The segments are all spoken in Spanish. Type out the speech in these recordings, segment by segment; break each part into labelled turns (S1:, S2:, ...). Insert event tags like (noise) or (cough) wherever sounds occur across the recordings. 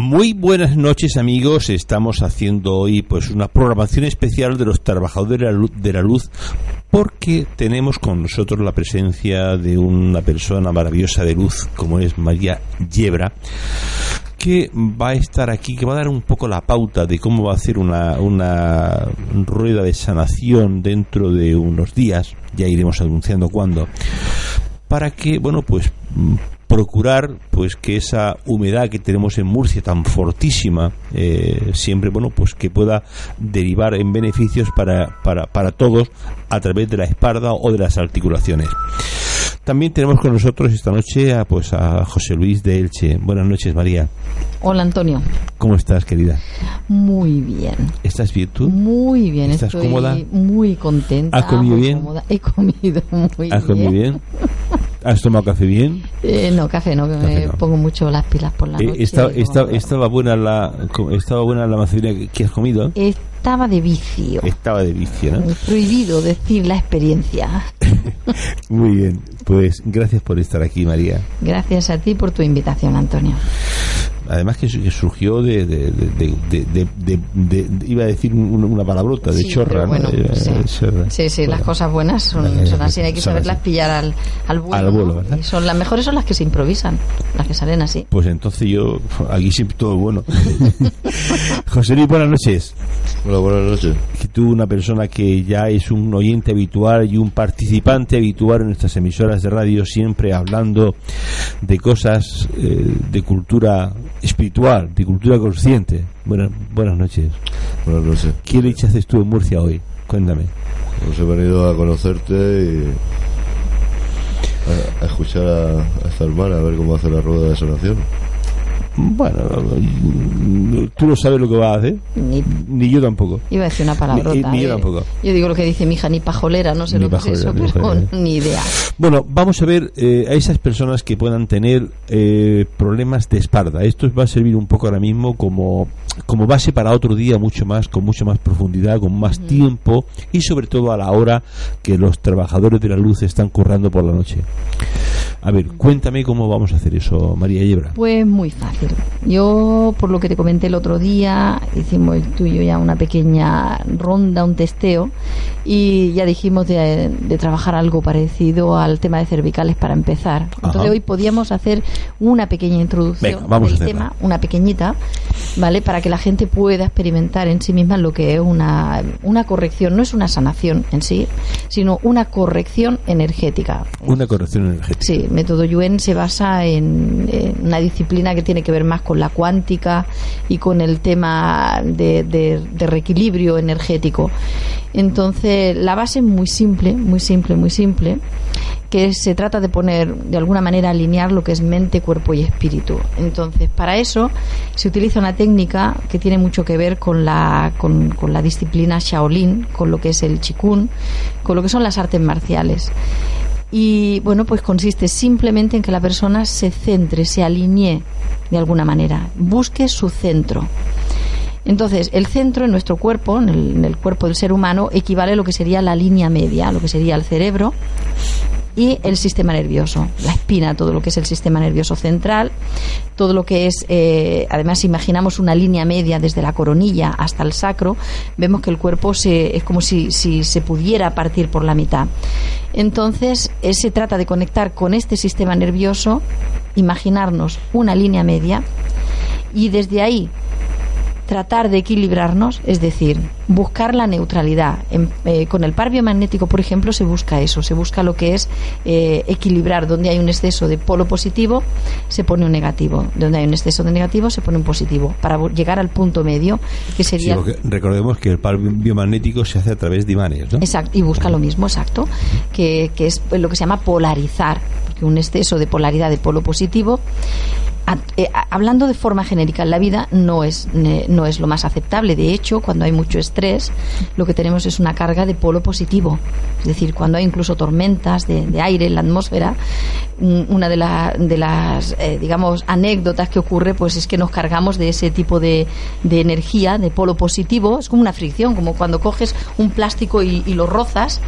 S1: Muy buenas noches amigos, estamos haciendo hoy pues una programación especial de los trabajadores de la luz, porque tenemos con nosotros la presencia de una persona maravillosa de luz como es María Yebra que va a estar aquí, que va a dar un poco la pauta de cómo va a hacer una, una rueda de sanación dentro de unos días, ya iremos anunciando cuándo, para que, bueno, pues procurar pues que esa humedad que tenemos en Murcia tan fortísima eh, siempre bueno pues que pueda derivar en beneficios para, para, para todos a través de la espalda o de las articulaciones también tenemos con nosotros esta noche a, pues a José Luis de Elche. Buenas noches, María.
S2: Hola, Antonio.
S1: ¿Cómo estás, querida?
S2: Muy bien.
S1: ¿Estás bien tú?
S2: Muy bien.
S1: ¿Estás
S2: Estoy
S1: cómoda?
S2: Muy contenta.
S1: ¿Has comido bien?
S2: cómoda. He comido (laughs) muy
S1: ¿Has comido bien? (laughs) ¿Has tomado café bien?
S2: Eh, no, café no, que
S1: Café
S2: me
S1: no.
S2: pongo mucho las pilas por la
S1: Eh,
S2: noche.
S1: estaba,
S2: y
S1: estaba,
S2: como-
S1: estaba buena la estaba buena la macedonia que has comido.
S2: Estaba de vicio.
S1: Estaba de vicio, ¿no?
S2: Prohibido decir la experiencia. (laughs)
S1: Muy bien. Pues gracias por estar aquí, María.
S2: Gracias a ti por tu invitación, Antonio.
S1: Además que, su- que surgió de, de, de, de- de- de- de- de- iba a decir un- una palabrota de
S2: Sí,
S1: chorra, Eh,
S2: sí.
S1: chorra.
S2: Sí, sí, las cosas buenas son, son así, hay que
S1: son
S2: saberlas
S1: así.
S2: pillar al, al vuelo.
S1: Al vuelo,
S2: ¿no?
S1: ¿verdad?
S2: Y son las mejores son las que se improvisan, las que salen así.
S1: Pues entonces yo, aquí siempre todo bueno. (laughs) José Luis, buenas noches.
S3: Hola, buenas noches.
S1: Que tú, una persona que ya es un oyente habitual y un participante habitual en nuestras emisoras de radio, siempre hablando de cosas eh, de cultura espiritual, de cultura consciente. Buenas, buenas noches.
S3: Buenas noches.
S1: ¿Qué leche haces tú en Murcia hoy? Cuéntame.
S3: Pues he venido a conocerte y a, a escuchar a, a esta hermana, a ver cómo hace la rueda de sanación.
S1: Bueno, tú no sabes lo que vas a hacer,
S2: Ni,
S1: ni yo tampoco.
S2: iba a decir una palabrota.
S1: Ni- ni yo
S2: ¿eh?
S1: tampoco.
S2: Yo digo lo que dice mi hija, ni pajolera, no sé
S1: Ni
S2: lo que es eso, pero
S1: pajolera.
S2: ni idea.
S1: Bueno, vamos a ver eh, a esas personas que puedan tener eh, problemas de espalda. Esto va a servir un poco ahora mismo como, como base para otro día mucho más, con mucha más profundidad, con más tiempo y sobre todo a la hora que los trabajadores de la luz están currando por la noche. A ver, cuéntame cómo vamos a hacer eso, María Yebra.
S2: Pues muy fácil. Yo, por lo que te comenté el otro día, hicimos el tuyo ya una pequeña ronda, un testeo, y ya dijimos de, de trabajar algo parecido al tema de cervicales para empezar. Entonces
S1: Ajá.
S2: hoy podíamos hacer una pequeña introducción
S1: Venga, vamos
S2: del tema, una pequeñita, ¿vale? Para que la gente pueda experimentar en sí misma lo que es una, una corrección, no es una sanación en sí, sino una corrección energética.
S1: Una corrección energética.
S2: Sí, método Yuen se basa en, una disciplina que tiene que ver más con la cuántica y con el tema de, de- reequilibrio energético. Entonces, la base es muy simple, muy simple, muy simple, que se trata de poner, de alguna manera, alinear lo que es mente, cuerpo y espíritu. Entonces, para eso se utiliza una técnica que tiene mucho que ver con la, con, con la disciplina Shaolin, con lo que es el Qigong, con lo que son las artes marciales. Y bueno, pues consiste simplemente en que la persona se centre, se alinee de alguna manera, busque su centro. Entonces, el centro en nuestro cuerpo, en el, en el cuerpo del ser humano, equivale a lo que sería la línea media, lo que sería el cerebro y el sistema nervioso, la espina, todo lo que es el sistema nervioso central, todo lo que es, eh, además, imaginamos una línea media desde la coronilla hasta el sacro, vemos que el cuerpo se, es como si, si se pudiera partir por la mitad. Entonces, eh, se trata de conectar con este sistema nervioso, imaginarnos una línea media y desde ahí tratar de equilibrarnos, es decir, buscar la neutralidad. En- eh, con el par biomagnético, por ejemplo, se busca eso, se busca lo que es eh, equilibrar. Donde hay un exceso de polo positivo, se pone un negativo. Donde hay un exceso de negativo, se pone un positivo. Para llegar al punto medio, que sería...
S1: recordemos que el par biomagnético se hace a través de imanes, ¿no?
S2: Exacto, y busca lo mismo, exacto, que, que es lo que se llama polarizar, porque un exceso de polaridad de polo positivo eh, hablando de forma genérica, en la vida no es, no es lo más aceptable. De hecho, cuando hay mucho estrés, lo que tenemos es una carga de polo positivo. Es decir, cuando hay incluso tormentas de, aire en la atmósfera, una de, de las, eh, digamos, anécdotas que ocurre, pues es que nos cargamos de ese tipo de, de, energía, de polo positivo. Es como una fricción, como cuando coges un plástico y, y lo rozas,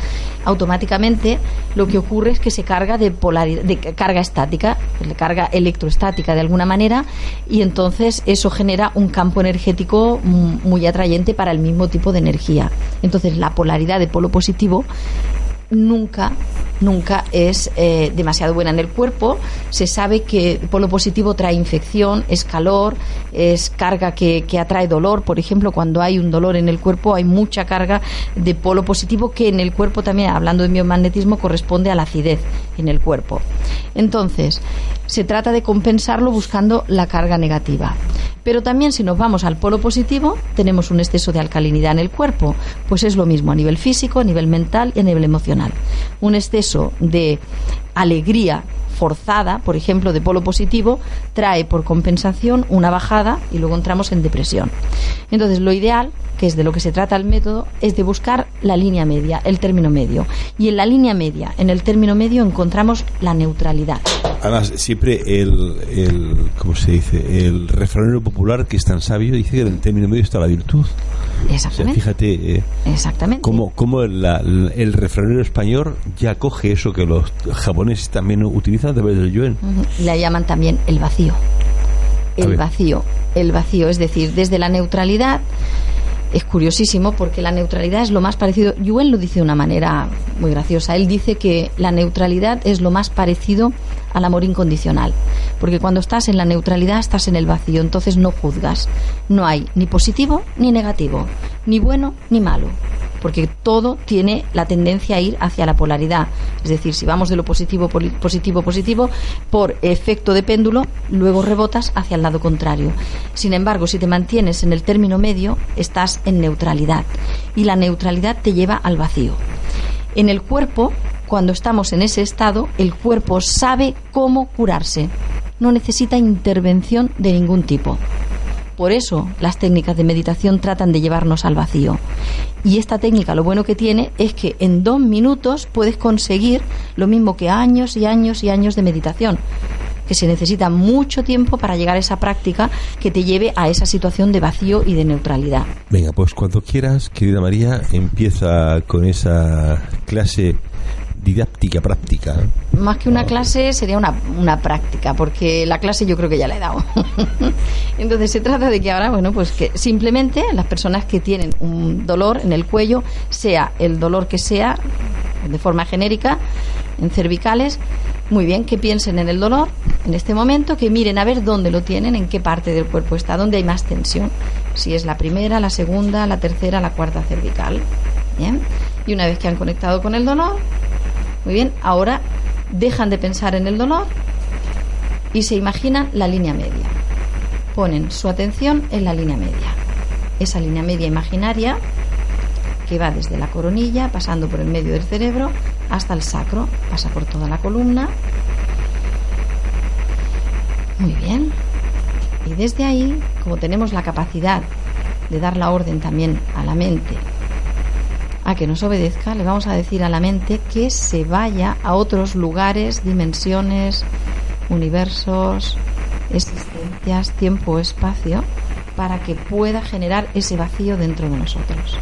S2: automáticamente lo que ocurre es que se carga de, polaridad, de carga estática, de carga electroestática de alguna manera, y entonces eso genera un campo energético muy atrayente para el mismo tipo de energía. Entonces la polaridad de polo positivo nunca nunca es eh, demasiado buena en el cuerpo. Se sabe que el polo positivo trae infección, es calor, es carga que, que, atrae dolor. Por ejemplo, cuando hay un dolor en el cuerpo hay mucha carga de polo positivo que en el cuerpo también, hablando de biomagnetismo, corresponde a la acidez en el cuerpo. Entonces, se trata de compensarlo buscando la carga negativa. Pero también si nos vamos al polo positivo, tenemos un exceso de alcalinidad en el cuerpo, pues es lo mismo a nivel físico, a nivel mental y a nivel emocional. Un exceso de alegría forzada, por ejemplo, de polo positivo, trae por compensación una bajada y luego entramos en depresión. Entonces, lo ideal, que es de lo que se trata el método, es de buscar la línea media, el término medio. Y en la línea media, en el término medio, encontramos la neutralidad.
S1: Además, siempre el, el ¿cómo se dice? El refranero popular que es tan sabio dice que en el término medio está la virtud.
S2: Exactamente.
S1: fíjate eh,
S2: Exactamente.
S1: cómo, cómo el refranero español ya coge eso que los japoneses también utilizan a través del yuen.
S2: La llaman también el vacío. El vacío. El vacío, es decir, desde la neutralidad es curiosísimo porque la neutralidad es lo más parecido. Yuen lo dice de una manera muy graciosa. Él dice que la neutralidad es lo más parecido al amor incondicional. Porque cuando estás en la neutralidad estás en el vacío, entonces no juzgas. No hay ni positivo ni negativo, ni bueno ni malo porque todo tiene la tendencia a ir hacia la polaridad. Es decir, si vamos de lo positivo, positivo, positivo, por efecto de péndulo, luego rebotas hacia el lado contrario. Sin embargo, si te mantienes en el término medio, estás en neutralidad. Y la neutralidad te lleva al vacío. En el cuerpo, cuando estamos en ese estado, el cuerpo sabe cómo curarse. No necesita intervención de ningún tipo. Por eso las técnicas de meditación tratan de llevarnos al vacío. Y esta técnica lo bueno que tiene es que en dos minutos puedes conseguir lo mismo que años y años y años de meditación que se necesita mucho tiempo para llegar a esa práctica que te lleve a esa situación de vacío y de neutralidad.
S1: Venga, pues cuando quieras, querida María, empieza con esa clase didáctica, práctica.
S2: Más que una clase sería una, una práctica, porque la clase yo creo que ya la he dado. (laughs) Entonces se trata de que ahora, bueno, pues que simplemente las personas que tienen un dolor en el cuello, sea el dolor que sea, de forma genérica, en cervicales, muy bien, que piensen en el dolor en este momento, que miren a ver dónde lo tienen, en qué parte del cuerpo está, dónde hay más tensión, si es la primera, la segunda, la tercera, la cuarta cervical. Bien. Y una vez que han conectado con el dolor, muy bien, ahora dejan de pensar en el dolor y se imaginan la línea media. Ponen su atención en la línea media. Esa línea media imaginaria que va desde la coronilla, pasando por el medio del cerebro, hasta el sacro, pasa por toda la columna. Muy bien. Y desde ahí, como tenemos la capacidad de dar la orden también a la mente a que nos obedezca, le vamos a decir a la mente que se vaya a otros lugares, dimensiones, universos, existencias, tiempo, espacio, para que pueda generar ese vacío dentro de nosotros.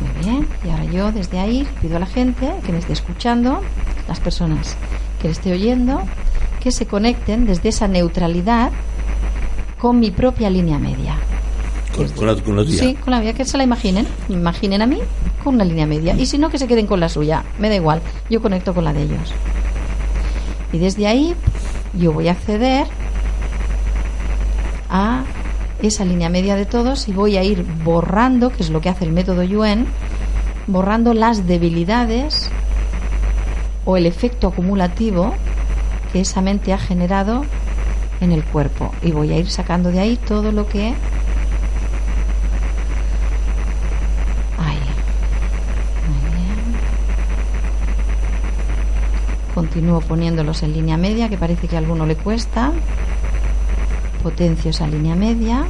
S2: Muy bien, y ahora yo desde ahí pido a la gente que me esté escuchando, las personas que le esté oyendo, que se conecten desde esa neutralidad con mi propia línea media.
S1: Con, la, con
S2: Sí, con la mía, que se la imaginen. Imaginen a mí con una línea media. Y si no, que se queden con la suya. Me da igual. Yo conecto con la de ellos. Y desde ahí yo voy a acceder a esa línea media de todos y voy a ir borrando, que es lo que hace el método Yuen, borrando las debilidades o el efecto acumulativo que esa mente ha generado en el cuerpo. Y voy a ir sacando de ahí todo lo que... Ahí. Muy bien. Continúo poniéndolos en línea media, que parece que a alguno le cuesta. Potencio esa línea media.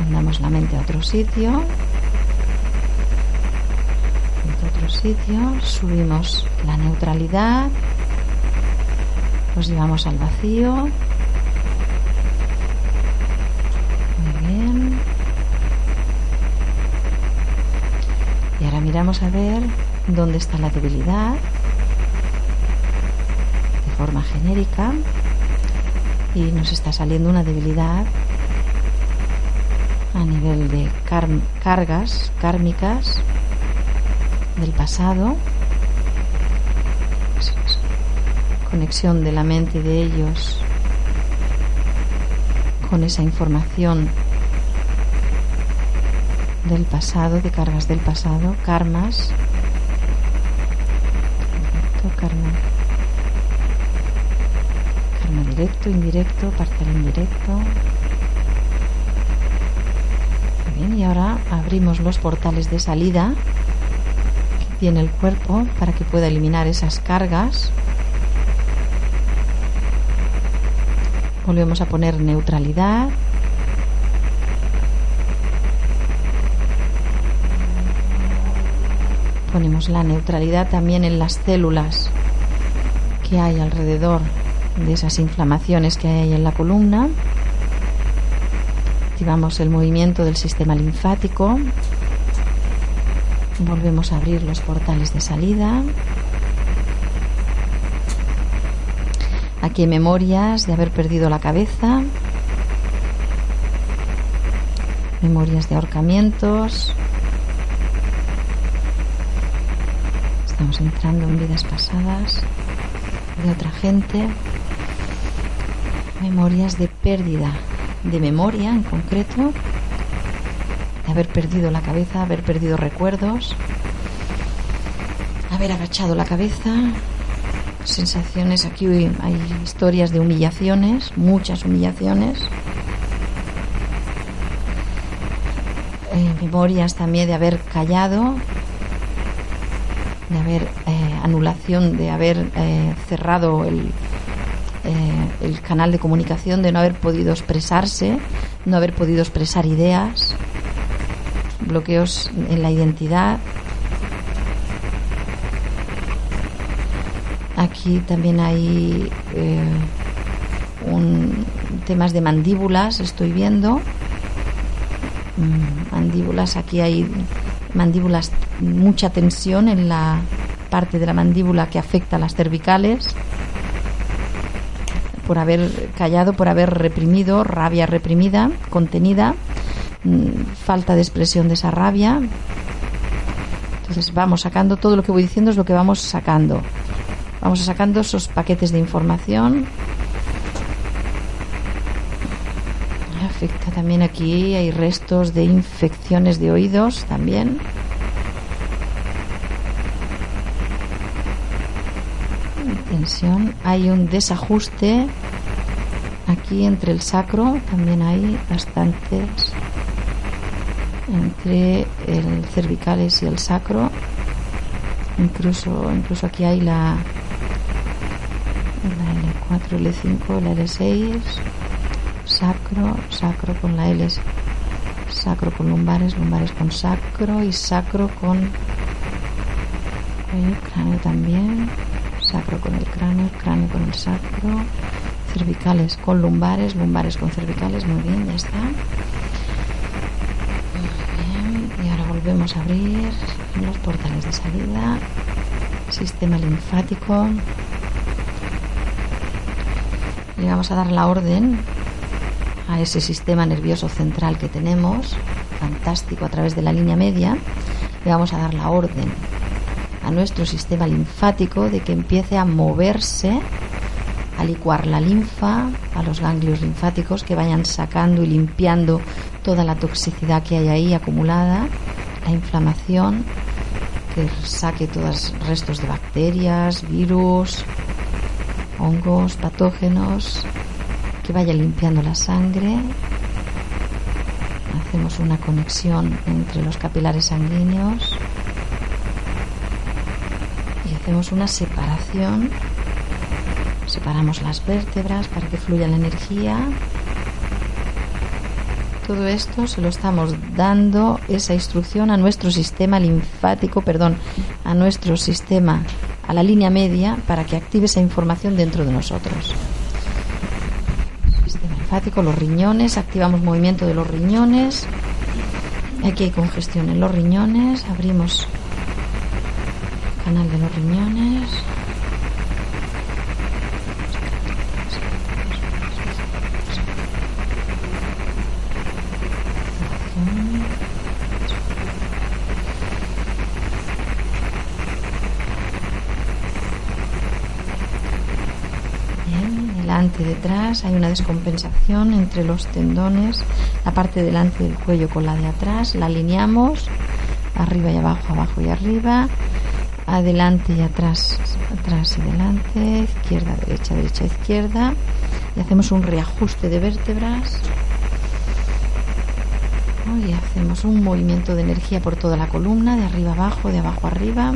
S2: Mandamos la mente a otro sitio. A otro sitio. Subimos la neutralidad. Los llevamos al vacío. Muy bien. Y ahora miramos a ver dónde está la debilidad de forma genérica y nos está saliendo una debilidad a nivel de cargas kármicas del pasado, conexión de la mente de ellos con esa información del pasado, de cargas del pasado, karmas, karma, karma directo, indirecto, parcial indirecto. bien, y ahora abrimos los portales de salida que tiene el cuerpo para que pueda eliminar esas cargas. Volvemos a poner neutralidad. ponemos la neutralidad también en las células que hay alrededor de esas inflamaciones que hay en la columna. Activamos el movimiento del sistema linfático. Volvemos a abrir los portales de salida. Aquí memorias de haber perdido la cabeza. Memorias de ahorcamientos, Estamos entrando en vidas pasadas de otra gente. Memorias de pérdida de memoria en concreto. De haber perdido la cabeza, haber perdido recuerdos. Haber agachado la cabeza. Sensaciones, aquí hay historias de humillaciones, muchas humillaciones. Eh, memorias también de haber callado, de haber eh, anulación, de haber eh, cerrado el, eh, el canal de comunicación, de no haber podido expresarse, no haber podido expresar ideas, bloqueos en la identidad. Aquí también hay un, temas de mandíbulas, estoy viendo. Mm, mandíbulas, aquí hay mandíbulas mucha tensión en la parte de la mandíbula que afecta a las cervicales por haber callado, por haber reprimido, rabia reprimida, contenida, mm, falta de expresión de esa rabia. Entonces vamos sacando, todo lo que voy diciendo es lo que vamos sacando. Vamos sacando esos paquetes de información. Afecta también aquí, hay restos de infecciones de oídos también. Hay un desajuste aquí entre el sacro, también hay bastantes entre el cervicales y el sacro. Incluso, incluso aquí hay la, la L4, L5, la L6, sacro, sacro con la L, sacro con lumbares, lumbares con sacro y sacro con cráneo también sacro con el cráneo, cráneo con el sacro, cervicales con lumbares, lumbares con cervicales, muy bien, ya está. Muy bien, y ahora volvemos a abrir los portales de salida, sistema linfático. Le vamos a dar la orden a ese sistema nervioso central que tenemos, fantástico a través de la línea media, le vamos a dar la orden a nuestro sistema linfático de que empiece a moverse, a licuar la linfa, a los ganglios linfáticos que vayan sacando y limpiando toda la toxicidad que hay ahí acumulada, la inflamación, que saque todos restos de bacterias, virus, hongos, patógenos, que vaya limpiando la sangre. Hacemos una conexión entre los capilares sanguíneos hacemos una separación. Separamos las vértebras para que fluya la energía. Todo esto se lo estamos dando esa instrucción a nuestro sistema linfático, perdón, a nuestro sistema, a la línea media, para que active esa información dentro de nosotros. Sistema linfático, los riñones, activamos movimiento de los riñones. Aquí hay congestión en los riñones, abrimos canal de los riñones. Detrás hay una descompensación entre los tendones, la parte delante del cuello con la de atrás, la alineamos arriba y abajo, abajo y arriba, adelante y atrás, atrás y delante, izquierda, derecha, derecha, izquierda, y hacemos un reajuste de vértebras. Y hacemos un movimiento de energía por toda la columna, de arriba abajo, de abajo arriba.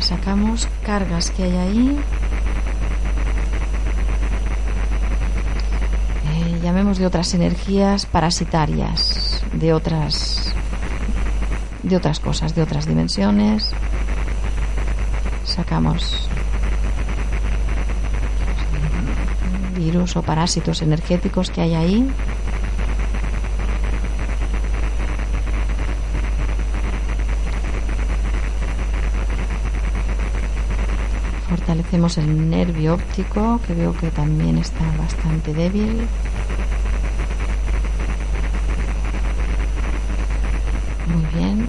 S2: Sacamos cargas que hay ahí. Eh, llamemos de otras energías parasitarias, de otras de otras cosas, de otras dimensiones. Sacamos virus o parásitos energéticos que hay ahí. Fortalecemos el nervio óptico, que veo que también está bastante débil. Muy bien.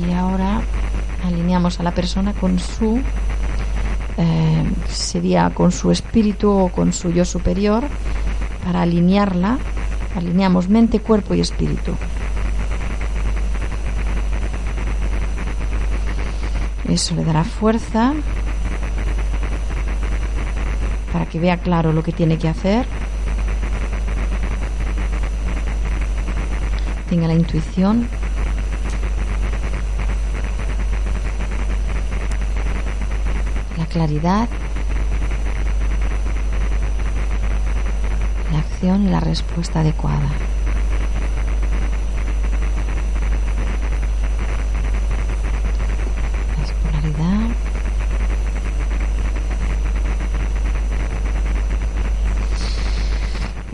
S2: Y ahora alineamos a la persona con su eh, sería con su espíritu o con su yo superior para alinearla alineamos mente, cuerpo y espíritu eso le dará fuerza que vea claro lo que tiene que hacer tenga la intuición la claridad, la acción y la respuesta adecuada.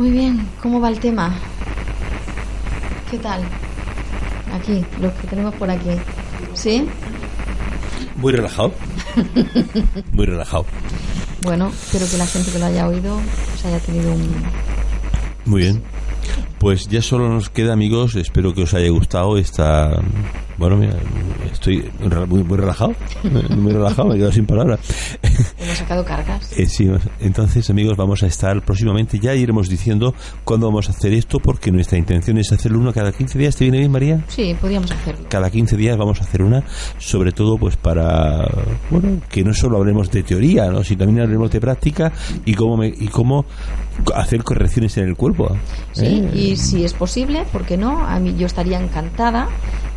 S2: Muy bien, ¿cómo va el tema? ¿Qué tal? Aquí, los que tenemos por aquí. ¿Sí?
S1: Muy relajado. (laughs) Muy relajado.
S2: Bueno, espero que la gente que lo haya oído pues haya tenido un...
S1: Muy bien. Pues ya solo nos queda, amigos, espero que os haya gustado esta... Bueno, mira, estoy muy, muy relajado, (laughs) muy relajado, me he quedado sin palabras. (laughs)
S2: Hemos sacado cargas.
S1: Eh, sí, entonces, amigos, vamos a estar próximamente, ya iremos diciendo cuándo vamos a hacer esto, porque nuestra intención es hacerlo uno cada 15 días. ¿Te viene bien, María?
S2: Sí, podríamos hacerlo.
S1: Cada 15 días vamos a hacer una, sobre todo pues para, bueno, que no solo hablemos de teoría, ¿no? sino también hablemos de práctica y cómo, me, y cómo hacer correcciones en el cuerpo.
S2: Sí,
S1: ¿eh?
S2: y si es posible, ¿por qué no? A mí yo estaría encantada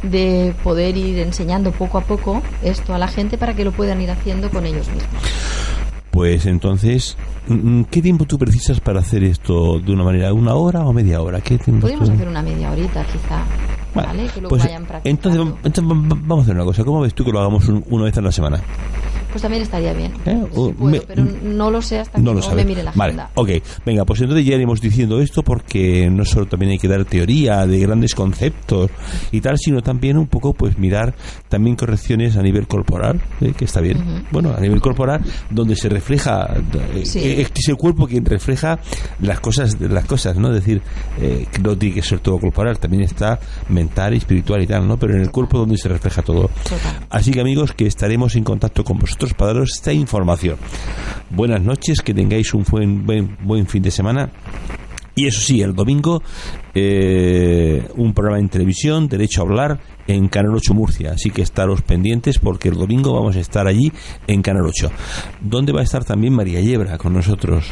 S2: de poder ir enseñando poco a poco esto a la gente para que lo puedan ir haciendo con ellos mismos.
S1: Pues entonces, mm, ¿qué tiempo tú precisas para hacer esto de una manera? ¿Una hora o media hora? ¿Qué tiempo
S2: Podríamos
S1: tú-
S2: hacer una media horita quizá,
S1: Vale,
S2: ¿vale? Que luego
S1: pues,
S2: vayan
S1: entonces, entonces vamos a hacer una cosa. ¿Cómo ves tú que lo hagamos un- una vez a la semana?
S2: Pues también estaría bien.
S1: ¿Eh?
S2: Sí
S1: O
S2: puedo,
S1: me-
S2: pero no lo sé hasta
S1: No
S2: que
S1: lo
S2: no me mire la
S1: Vale,
S2: agenda.
S1: ok. Venga, pues entonces ya iremos diciendo esto porque no solo también hay que dar teoría de grandes conceptos y tal, sino también un poco pues mirar también correcciones a nivel corporal, ¿eh? que está bien. Bueno, a nivel corporal donde se refleja eh,
S2: Sí.
S1: eh, es el cuerpo quien refleja las cosas las cosas, ¿no? Es decir, eh, que no tiene que ser todo corporal, también está mental, espiritual y tal, ¿no? Pero en el cuerpo donde se refleja todo.
S2: Total.
S1: Así que amigos, que estaremos en contacto con vosotros para daros esta información. Buenas noches, que tengáis un buen, buen, buen fin de semana. Y eso sí, el domingo eh, un programa en televisión, Derecho a Hablar, en Canal 8 Murcia. Así que estaros pendientes porque el domingo vamos a estar allí en Canal 8. ¿Dónde va a estar también María Yebra con nosotros?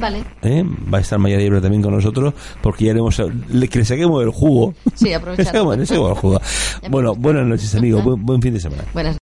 S2: Vale.
S1: ¿eh? Va a estar Maya Libre también con nosotros porque ya haremos le, que le saquemos el jugo.
S2: Sí. (laughs)
S1: Le saquemos- el jugo. (laughs) Bueno, buenas noches, amigos. Buen, buen fin de semana.
S2: Buenas
S4: ¿No te